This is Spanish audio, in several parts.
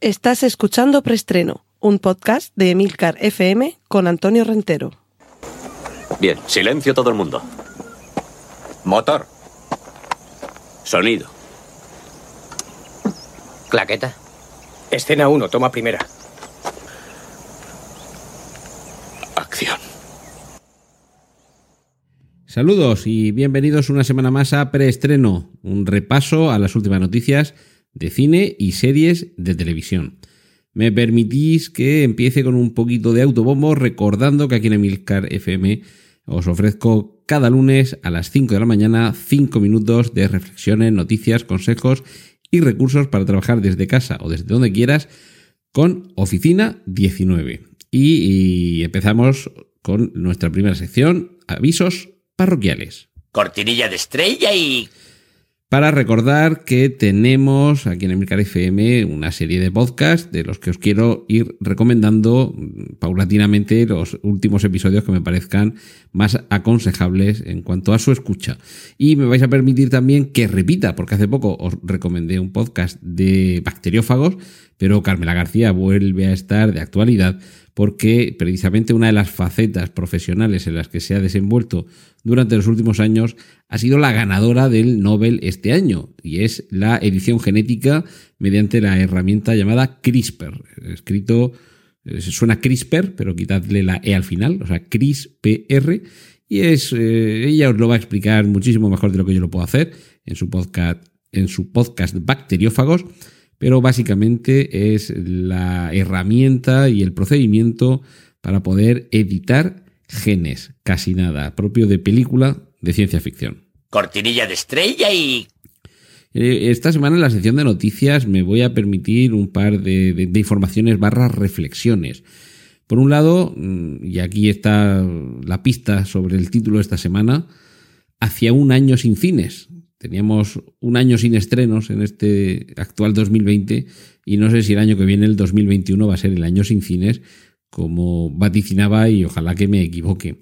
Estás escuchando Preestreno, un podcast de Emilcar FM con Antonio Rentero. Bien, silencio todo el mundo. Motor. Sonido. Claqueta. Escena 1, toma primera. Acción. Saludos y bienvenidos una semana más a Preestreno, un repaso a las últimas noticias de cine y series de televisión. Me permitís que empiece con un poquito de autobombo recordando que aquí en Emilcar FM os ofrezco cada lunes a las 5 de la mañana 5 minutos de reflexiones, noticias, consejos y recursos para trabajar desde casa o desde donde quieras con Oficina 19. Y, y empezamos con nuestra primera sección, avisos parroquiales. Cortinilla de estrella y... Para recordar que tenemos aquí en Emilcar FM una serie de podcasts de los que os quiero ir recomendando paulatinamente los últimos episodios que me parezcan más aconsejables en cuanto a su escucha. Y me vais a permitir también que repita, porque hace poco os recomendé un podcast de bacteriófagos, pero Carmela García vuelve a estar de actualidad porque precisamente una de las facetas profesionales en las que se ha desenvuelto durante los últimos años ha sido la ganadora del Nobel este año, y es la edición genética mediante la herramienta llamada CRISPR, escrito, suena CRISPR, pero quitadle la E al final, o sea, CRISPR, y es, eh, ella os lo va a explicar muchísimo mejor de lo que yo lo puedo hacer en su podcast, en su podcast Bacteriófagos, pero básicamente es la herramienta y el procedimiento para poder editar genes, casi nada, propio de película de ciencia ficción. Cortinilla de estrella y... Eh, esta semana en la sección de noticias me voy a permitir un par de, de, de informaciones barras reflexiones. Por un lado, mm, y aquí está la pista sobre el título de esta semana, hacia un año sin cines. Teníamos un año sin estrenos en este actual 2020 y no sé si el año que viene, el 2021, va a ser el año sin cines, como vaticinaba y ojalá que me equivoque.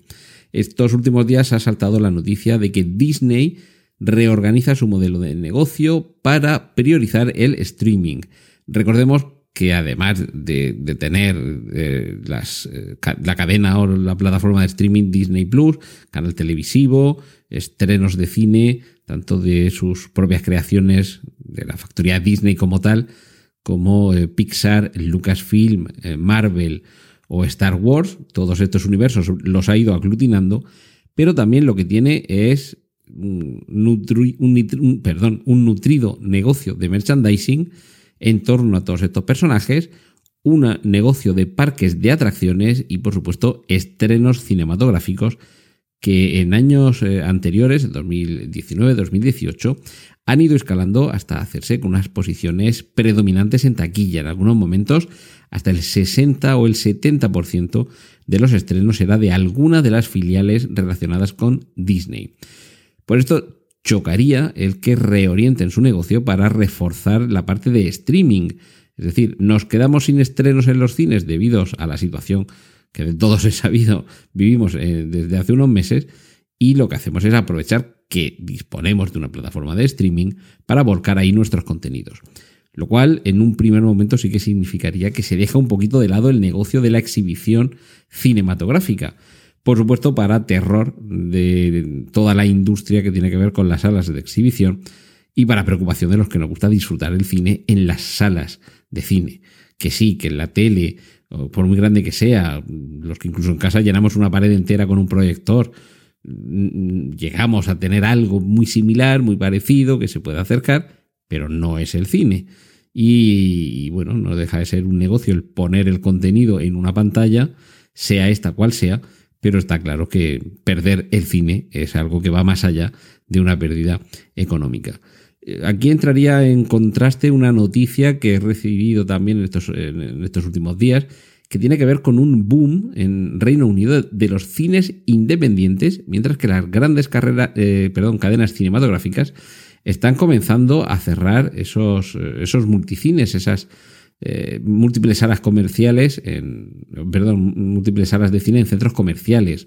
Estos últimos días ha saltado la noticia de que Disney reorganiza su modelo de negocio para priorizar el streaming. Recordemos que además de, de tener eh, las, eh, la cadena o la plataforma de streaming Disney Plus, canal televisivo, estrenos de cine, tanto de sus propias creaciones, de la factoría Disney como tal, como eh, Pixar, Lucasfilm, Marvel o Star Wars, todos estos universos los ha ido aglutinando, pero también lo que tiene es un, perdón, un nutrido negocio de merchandising en torno a todos estos personajes, un negocio de parques de atracciones y por supuesto estrenos cinematográficos que en años eh, anteriores, 2019-2018, han ido escalando hasta hacerse con unas posiciones predominantes en taquilla. En algunos momentos, hasta el 60 o el 70% de los estrenos era de alguna de las filiales relacionadas con Disney. Por esto chocaría el que reorienten su negocio para reforzar la parte de streaming. Es decir, nos quedamos sin estrenos en los cines debido a la situación que de todos he sabido vivimos eh, desde hace unos meses y lo que hacemos es aprovechar que disponemos de una plataforma de streaming para volcar ahí nuestros contenidos. Lo cual en un primer momento sí que significaría que se deja un poquito de lado el negocio de la exhibición cinematográfica. Por supuesto, para terror de toda la industria que tiene que ver con las salas de exhibición y para preocupación de los que nos gusta disfrutar el cine en las salas de cine. Que sí, que en la tele, por muy grande que sea, los que incluso en casa llenamos una pared entera con un proyector, llegamos a tener algo muy similar, muy parecido, que se puede acercar, pero no es el cine. Y, bueno, no deja de ser un negocio el poner el contenido en una pantalla, sea esta cual sea, pero está claro que perder el cine es algo que va más allá de una pérdida económica. Aquí entraría en contraste una noticia que he recibido también en estos, últimos días, que tiene que ver con un boom en Reino Unido de los cines independientes, mientras que las grandes carreras, eh, perdón, cadenas cinematográficas están comenzando a cerrar esos, esos multicines, esas eh, múltiples salas comerciales, en, perdón, múltiples salas de cine en centros comerciales.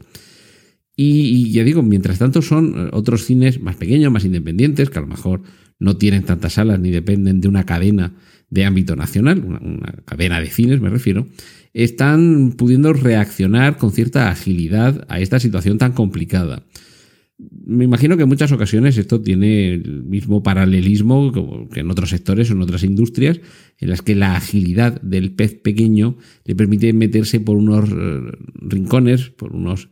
Y, ya digo, mientras tanto son otros cines más pequeños, más independientes, que a lo mejor no tienen tantas salas ni dependen de una cadena de ámbito nacional, una cadena de cines me refiero, están pudiendo reaccionar con cierta agilidad a esta situación tan complicada. Me imagino que en muchas ocasiones esto tiene el mismo paralelismo que en otros sectores o en otras industrias, en las que la agilidad del pez pequeño le permite meterse por unos eh, rincones, por unos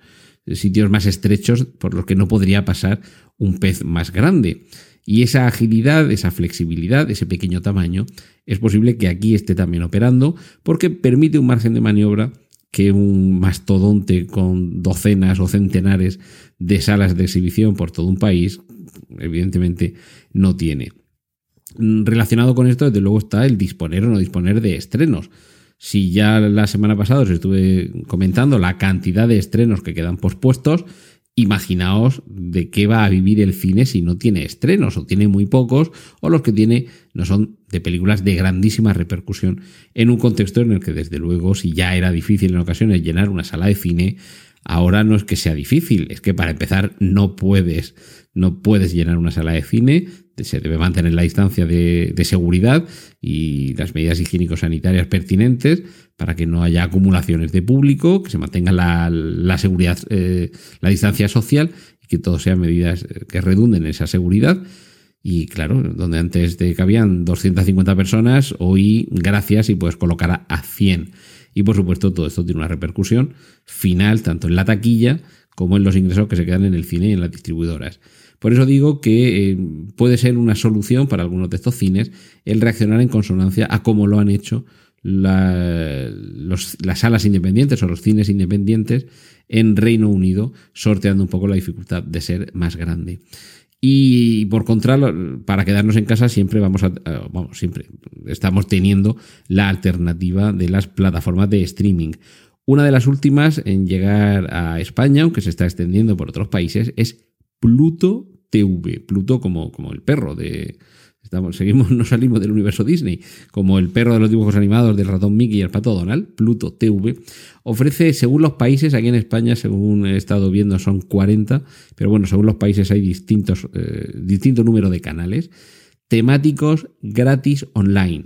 sitios más estrechos por los que no podría pasar un pez más grande. Y esa agilidad, esa flexibilidad, ese pequeño tamaño, es posible que aquí esté también operando porque permite un margen de maniobra que un mastodonte con docenas o centenares de salas de exhibición por todo un país, evidentemente, no tiene. Relacionado con esto, desde luego, está el disponer o no disponer de estrenos. Si ya la semana pasada os estuve comentando la cantidad de estrenos que quedan pospuestos, imaginaos de qué va a vivir el cine si no tiene estrenos o tiene muy pocos o los que tiene no son de películas de grandísima repercusión en un contexto en el que desde luego si ya era difícil en ocasiones llenar una sala de cine, ahora no es que sea difícil, es que para empezar no puedes, no puedes llenar una sala de cine, se debe mantener la distancia de, seguridad y las medidas higiénico-sanitarias pertinentes para que no haya acumulaciones de público, que se mantenga la, seguridad, eh, la distancia social y que todo sean medidas eh, que redunden en esa seguridad. Y claro, donde antes te cabían 250 personas, hoy gracias y puedes colocar a 100. Y por supuesto todo esto tiene una repercusión final tanto en la taquilla como en los ingresos que se quedan en el cine y en las distribuidoras. Por eso digo que eh, puede ser una solución para algunos de estos cines el reaccionar en consonancia a cómo lo han hecho las salas independientes o los cines independientes en Reino Unido, sorteando un poco la dificultad de ser más grande. Y por contra, para quedarnos en casa siempre vamos a, vamos, siempre estamos teniendo la alternativa de las plataformas de streaming. Una de las últimas en llegar a España, aunque se está extendiendo por otros países, es Pluto TV. Pluto como, como el perro de... Seguimos, no salimos del universo Disney, como el perro de los dibujos animados del ratón Mickey y el pato Donald, Pluto TV, ofrece, según los países, aquí en España, según he estado viendo, son 40, pero bueno, según los países hay distintos, eh, distinto número de canales, temáticos gratis online.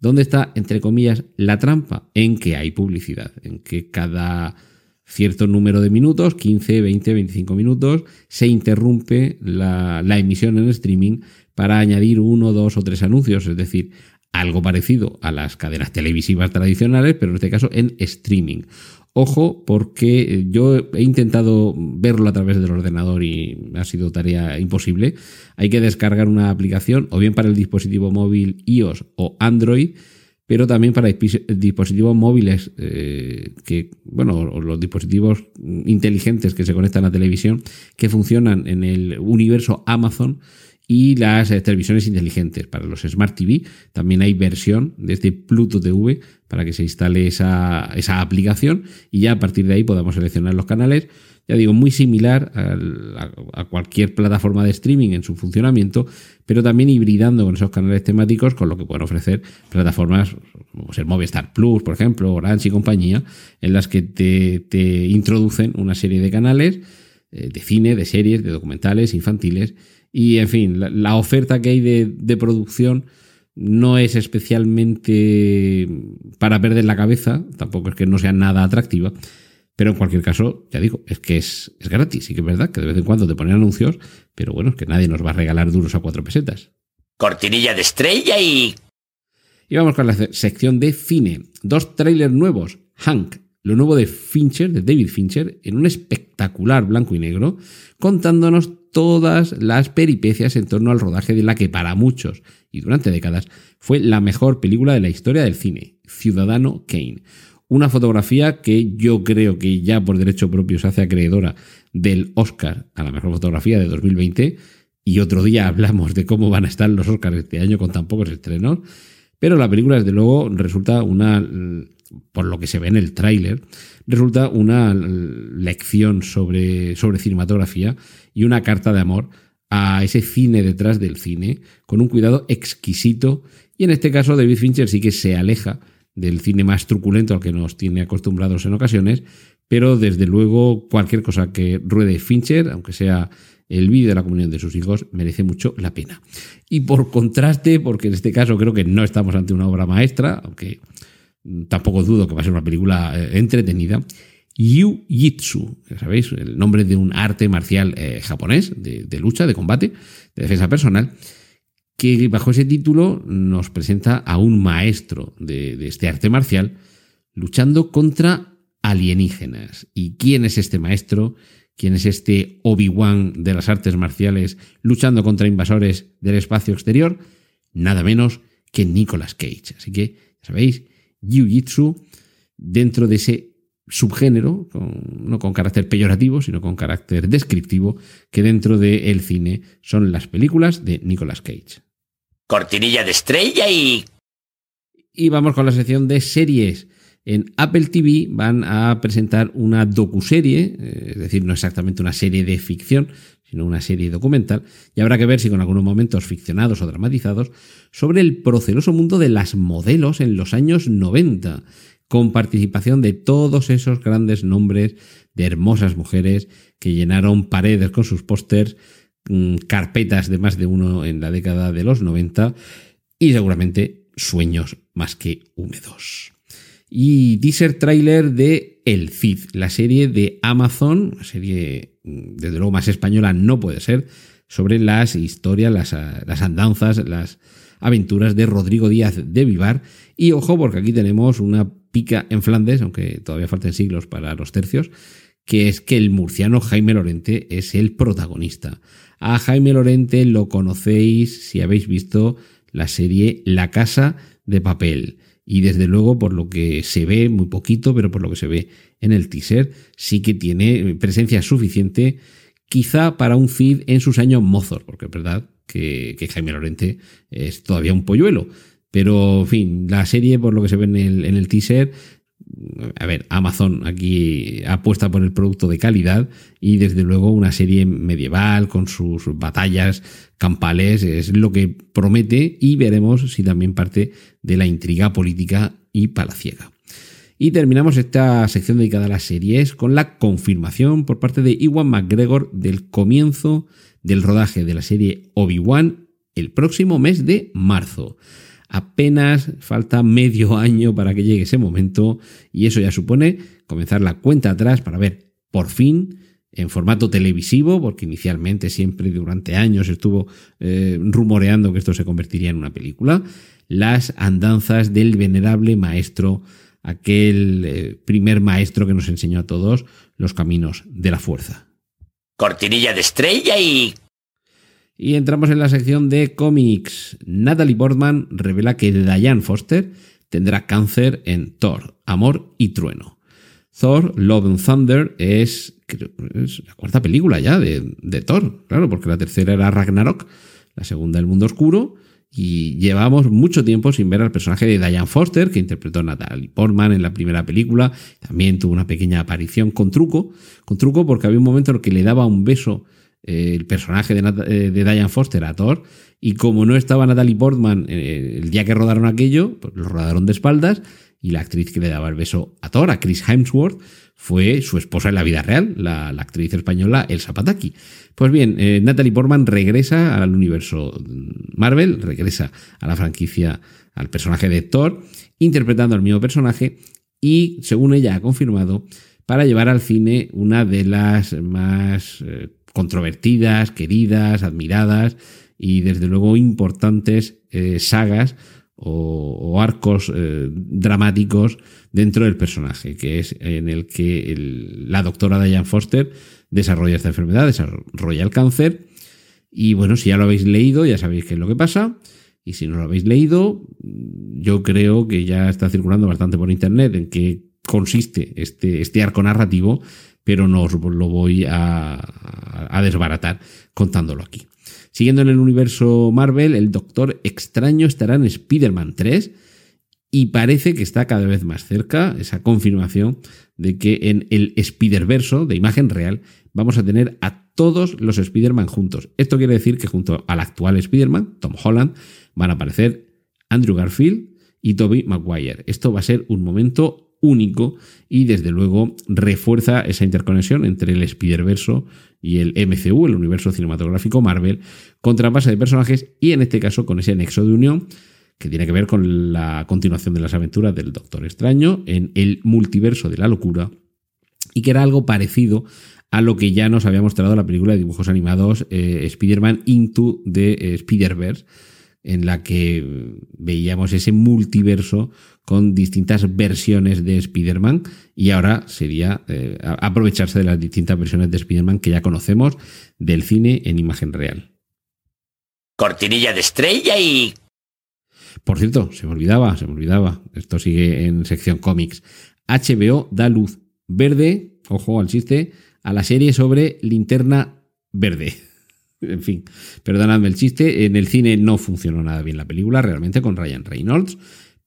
¿Dónde está, entre comillas, la trampa? En que hay publicidad, en que cada cierto número de minutos, 15, 20, 25 minutos, se interrumpe la, emisión en streaming para añadir uno, dos o tres anuncios, es decir, algo parecido a las cadenas televisivas tradicionales, pero en este caso en streaming. Ojo, porque yo he intentado verlo a través del ordenador y ha sido tarea imposible. Hay que descargar una aplicación o bien para el dispositivo móvil iOS o Android pero también para dispositivos móviles eh, que, bueno, los dispositivos inteligentes que se conectan a la televisión, que funcionan en el universo Amazon y las eh, televisiones inteligentes. Para los Smart TV también hay versión de este Pluto TV para que se instale esa, esa aplicación y ya a partir de ahí podamos seleccionar los canales ya digo, muy similar a, cualquier plataforma de streaming en su funcionamiento, pero también hibridando con esos canales temáticos con lo que pueden ofrecer plataformas como el Movistar Plus, por ejemplo, Orange y compañía, en las que te, introducen una serie de canales eh, de cine, de series, de documentales, infantiles, y en fin, la, oferta que hay de producción no es especialmente para perder la cabeza, tampoco es que no sea nada atractiva, pero en cualquier caso, ya digo, es que es, gratis. Y que es verdad que de vez en cuando te ponen anuncios, pero bueno, es que nadie nos va a regalar duros a cuatro pesetas. Cortinilla de estrella y... Y vamos con la sección de cine. Dos trailers nuevos. Hank, lo nuevo de Fincher, de David Fincher, en un espectacular blanco y negro, contándonos todas las peripecias en torno al rodaje de la que para muchos y durante décadas fue la mejor película de la historia del cine, Ciudadano Kane una fotografía que yo creo que ya por derecho propio se hace acreedora del Oscar a la mejor fotografía de 2020. Y otro día hablamos de cómo van a estar los Oscars este año con tan pocos estrenos. Pero la película, desde luego, resulta una, por lo que se ve en el tráiler, resulta una lección sobre, sobre cinematografía y una carta de amor a ese cine detrás del cine, con un cuidado exquisito. Y en este caso, David Fincher sí que se aleja del cine más truculento al que nos tiene acostumbrados en ocasiones, pero desde luego cualquier cosa que ruede Fincher, aunque sea el vídeo de la comunión de sus hijos, merece mucho la pena. Y por contraste, porque en este caso creo que no estamos ante una obra maestra, aunque tampoco dudo que va a ser una película eh, entretenida, Yu Jitsu, sabéis, el nombre de un arte marcial eh, japonés de, lucha, de combate, de defensa personal, que bajo ese título nos presenta a un maestro de, este arte marcial luchando contra alienígenas. ¿Y quién es este maestro? ¿Quién es este Obi-Wan de las artes marciales luchando contra invasores del espacio exterior? Nada menos que Nicolas Cage. Así que, sabéis, Jiu-Jitsu dentro de ese subgénero, no con carácter peyorativo, sino con carácter descriptivo, que dentro del cine son las películas de Nicolas Cage. Cortinilla de estrella y... Y vamos con la sección de series. En Apple TV van a presentar una docuserie, eh, es decir, no exactamente una serie de ficción, sino una serie documental, y habrá que ver si con algunos momentos ficcionados o dramatizados, sobre el proceloso mundo de las modelos en los años 90 con participación de todos esos grandes nombres de hermosas mujeres que llenaron paredes con sus pósters, mm, carpetas de más de uno en la década de los 90 y seguramente sueños más que húmedos. Y teaser trailer de El Cid, la serie de Amazon, serie mm, desde luego más española no puede ser, sobre las historias, las, las andanzas, las aventuras de Rodrigo Díaz de Vivar. Y ojo, porque aquí tenemos una pica en Flandes, aunque todavía falten siglos para los tercios, que es que el murciano Jaime Lorente es el protagonista. A Jaime Lorente lo conocéis si habéis visto la serie La Casa de Papel. Y desde luego, por lo que se ve, muy poquito, pero por lo que se ve en el teaser, sí que tiene presencia suficiente, quizá para un feed en sus años mozos, porque es verdad que, que Jaime Lorente es todavía un polluelo. Pero, en fin, la serie, por lo que se ve en el, en el teaser, a ver, Amazon aquí apuesta por el producto de calidad y desde luego una serie medieval con sus batallas campales es lo que promete y veremos si también parte de la intriga política y palaciega. Y terminamos esta sección dedicada a las series con la confirmación por parte de Iwan McGregor del comienzo del rodaje de la serie Obi-Wan el próximo mes de marzo. Apenas falta medio año para que llegue ese momento y eso ya supone comenzar la cuenta atrás para ver por fin en formato televisivo, porque inicialmente siempre durante años estuvo eh, rumoreando que esto se convertiría en una película, las andanzas del venerable maestro, aquel eh, primer maestro que nos enseñó a todos los caminos de la fuerza. Cortinilla de estrella y y entramos en la sección de cómics. Natalie Portman revela que Diane Foster tendrá cáncer en Thor, Amor y Trueno. Thor, Love and Thunder es, la cuarta película ya de, Thor, claro, porque la tercera era Ragnarok, la segunda El Mundo Oscuro, y llevamos mucho tiempo sin ver al personaje de Diane Foster, que interpretó Natalie Portman en la primera película. También tuvo una pequeña aparición con truco, con truco porque había un momento en el que le daba un beso el personaje de, eh, de, Diane Foster a Thor, y como no estaba Natalie Portman eh, el día que rodaron aquello, pues lo rodaron de espaldas, y la actriz que le daba el beso a Thor, a Chris Hemsworth, fue su esposa en la vida real, la, actriz española Elsa Pataki. Pues bien, Natalie Portman regresa al universo Marvel, regresa a la franquicia, al personaje de Thor, interpretando al mismo personaje y, según ella ha confirmado, para llevar al cine una de las más controvertidas, queridas, admiradas y desde luego importantes eh, sagas o, arcos eh, dramáticos dentro del personaje, que es en el que la doctora Diane Foster desarrolla esta enfermedad, desarrolla el cáncer. Y bueno, si ya lo habéis leído, ya sabéis qué es lo que pasa. Y si no lo habéis leído, yo creo que ya está circulando bastante por internet en qué consiste este, este arco narrativo pero no os lo voy a, desbaratar contándolo aquí. Siguiendo en el universo Marvel, el Doctor Extraño estará en Spider-Man 3 y parece que está cada vez más cerca esa confirmación de que en el Spider-Verso de imagen real vamos a tener a todos los Spider-Man juntos. Esto quiere decir que junto al actual Spider-Man, Tom Holland, van a aparecer Andrew Garfield y Tobey Maguire. Esto va a ser un momento único y desde luego refuerza esa interconexión entre el Spider-Verse y el MCU, el universo cinematográfico Marvel, con base de personajes y en este caso con ese nexo de unión que tiene que ver con la continuación de las aventuras del Doctor Extraño en el multiverso de la locura y que era algo parecido a lo que ya nos había mostrado la película de dibujos animados eh, Spider-Man Into the eh, Spider-Verse, en la que veíamos ese multiverso con distintas versiones de Spider-Man y ahora sería eh, aprovecharse de las distintas versiones de Spider-Man que ya conocemos del cine en imagen real. Cortinilla de estrella y... Por cierto, se me olvidaba, se me olvidaba, esto sigue en sección cómics. HBO da luz verde, ojo al chiste, a la serie sobre linterna verde. En fin, perdonadme el chiste, en el cine no funcionó nada bien la película, realmente con Ryan Reynolds,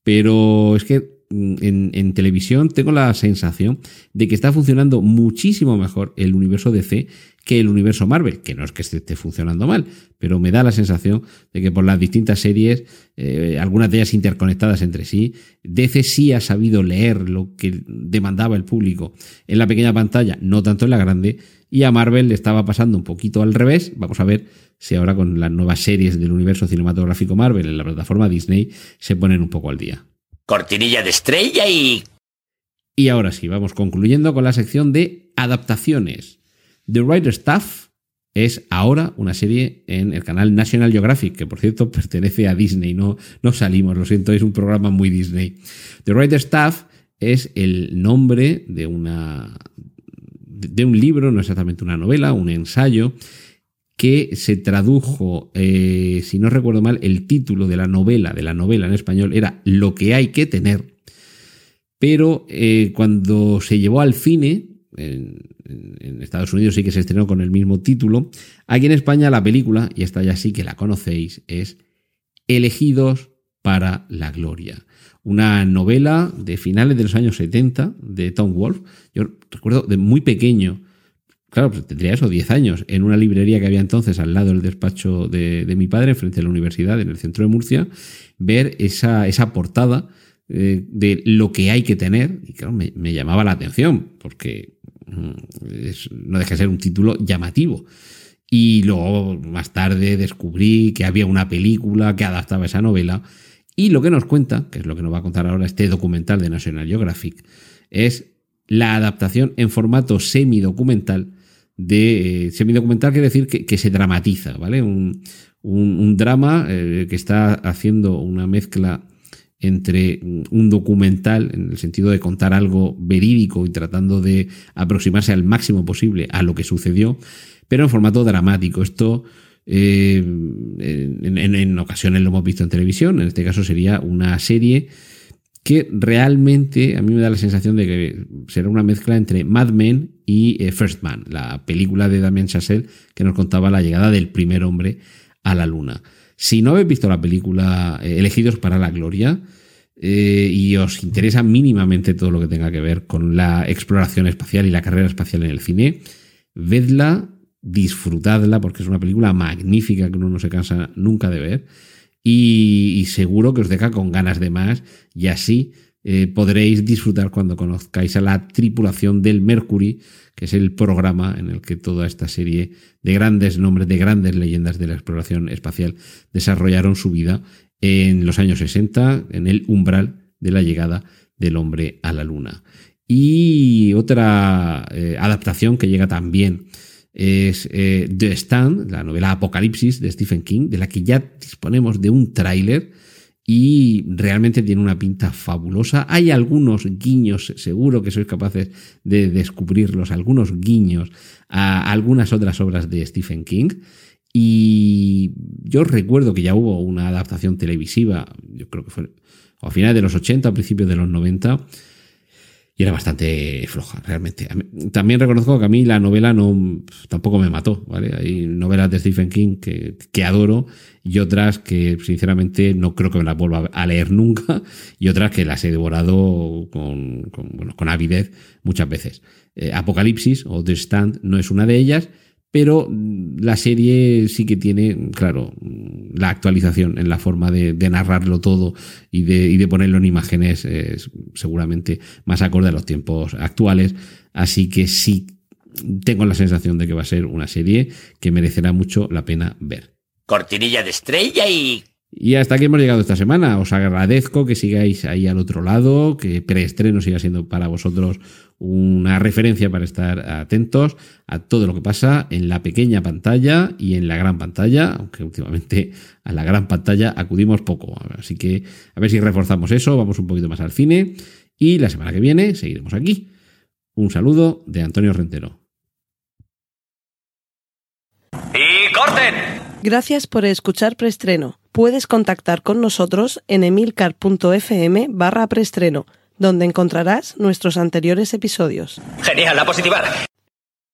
pero es que mm, en, televisión tengo la sensación de que está funcionando muchísimo mejor el universo DC que el universo Marvel, que no es que esté funcionando mal, pero me da la sensación de que por las distintas series, eh, algunas de ellas interconectadas entre sí, DC sí ha sabido leer lo que demandaba el público en la pequeña pantalla, no tanto en la grande, y a Marvel le estaba pasando un poquito al revés. Vamos a ver si ahora con las nuevas series del universo cinematográfico Marvel en la plataforma Disney se ponen un poco al día. Cortinilla de estrella y... Y ahora sí, vamos concluyendo con la sección de adaptaciones. The Writer Stuff es ahora una serie en el canal National Geographic, que por cierto pertenece a Disney, no, no salimos, lo siento, es un programa muy Disney. The Writer Stuff es el nombre de una de un libro, no exactamente una novela, un ensayo, que se tradujo, eh, si no recuerdo mal, el título de la novela, de la novela en español, era Lo que hay que tener. Pero eh, cuando se llevó al cine, en, Estados Unidos sí que se estrenó con el mismo título. Aquí en España la película, y esta ya sí que la conocéis, es Elegidos para la Gloria. Una novela de finales de los años 70 de Tom Wolfe. Yo recuerdo de muy pequeño, claro, pues tendría eso, 10 años, en una librería que había entonces al lado del despacho de, mi padre, frente a la universidad, en el centro de Murcia, ver esa, esa portada eh, de lo que hay que tener. Y claro, me, me llamaba la atención, porque no deja de ser un título llamativo. Y luego más tarde descubrí que había una película que adaptaba esa novela. Y lo que nos cuenta, que es lo que nos va a contar ahora este documental de National Geographic, es la adaptación en formato semidocumental de... Eh, semidocumental quiere decir que, se dramatiza, ¿vale? Un, drama eh, que está haciendo una mezcla entre un documental, en el sentido de contar algo verídico y tratando de aproximarse al máximo posible a lo que sucedió, pero en formato dramático. Esto eh, en, ocasiones lo hemos visto en televisión, en este caso sería una serie que realmente a mí me da la sensación de que será una mezcla entre Mad Men y eh, First Man, la película de Damien Chazelle que nos contaba la llegada del primer hombre a la luna. Si no habéis visto la película eh, Elegidos para la Gloria y os interesa mínimamente todo lo que tenga que ver con la exploración espacial y la carrera espacial en el cine, vedla, disfrutadla, porque es una película magnífica que uno no se cansa nunca de ver y, seguro que os deja con ganas de más y así eh, podréis disfrutar cuando conozcáis a la tripulación del Mercury, que es el programa en el que toda esta serie de grandes nombres, de grandes leyendas de la exploración espacial desarrollaron su vida en los años 60, en el umbral de la llegada del hombre a la luna. Y otra eh, adaptación que llega también es eh, The Stand, la novela Apocalipsis de Stephen King, de la que ya disponemos de un tráiler y realmente tiene una pinta fabulosa. Hay algunos guiños, seguro que sois capaces de descubrirlos, algunos guiños a algunas otras obras de Stephen King. Y yo recuerdo que ya hubo una adaptación televisiva, yo creo que fue a finales de los 80, a principios de los 90, era bastante floja, realmente. También reconozco que a mí la novela no tampoco me mató, ¿vale? Hay novelas de Stephen King que, que adoro y otras que sinceramente no creo que me las vuelva a leer nunca y otras que las he devorado con, con avidez muchas veces. Eh, Apocalipsis o The Stand no es una de ellas, pero la serie sí que tiene, claro, la actualización en la forma de, narrarlo todo y de, de, ponerlo en imágenes es seguramente más acorde a los tiempos actuales, así que sí tengo la sensación de que va a ser una serie que merecerá mucho la pena ver. Cortinilla de estrella y y hasta aquí hemos llegado esta semana. Os agradezco que sigáis ahí al otro lado, que preestreno siga siendo para vosotros una referencia para estar atentos a todo lo que pasa en la pequeña pantalla y en la gran pantalla, aunque últimamente a la gran pantalla acudimos poco. Así que a ver si reforzamos eso, vamos un poquito más al cine y la semana que viene seguiremos aquí. Un saludo de Antonio Rentero. ¡Y corten! Gracias por escuchar Preestreno puedes contactar con nosotros en emilcar.fm barra preestreno, donde encontrarás nuestros anteriores episodios. Genial, la positiva.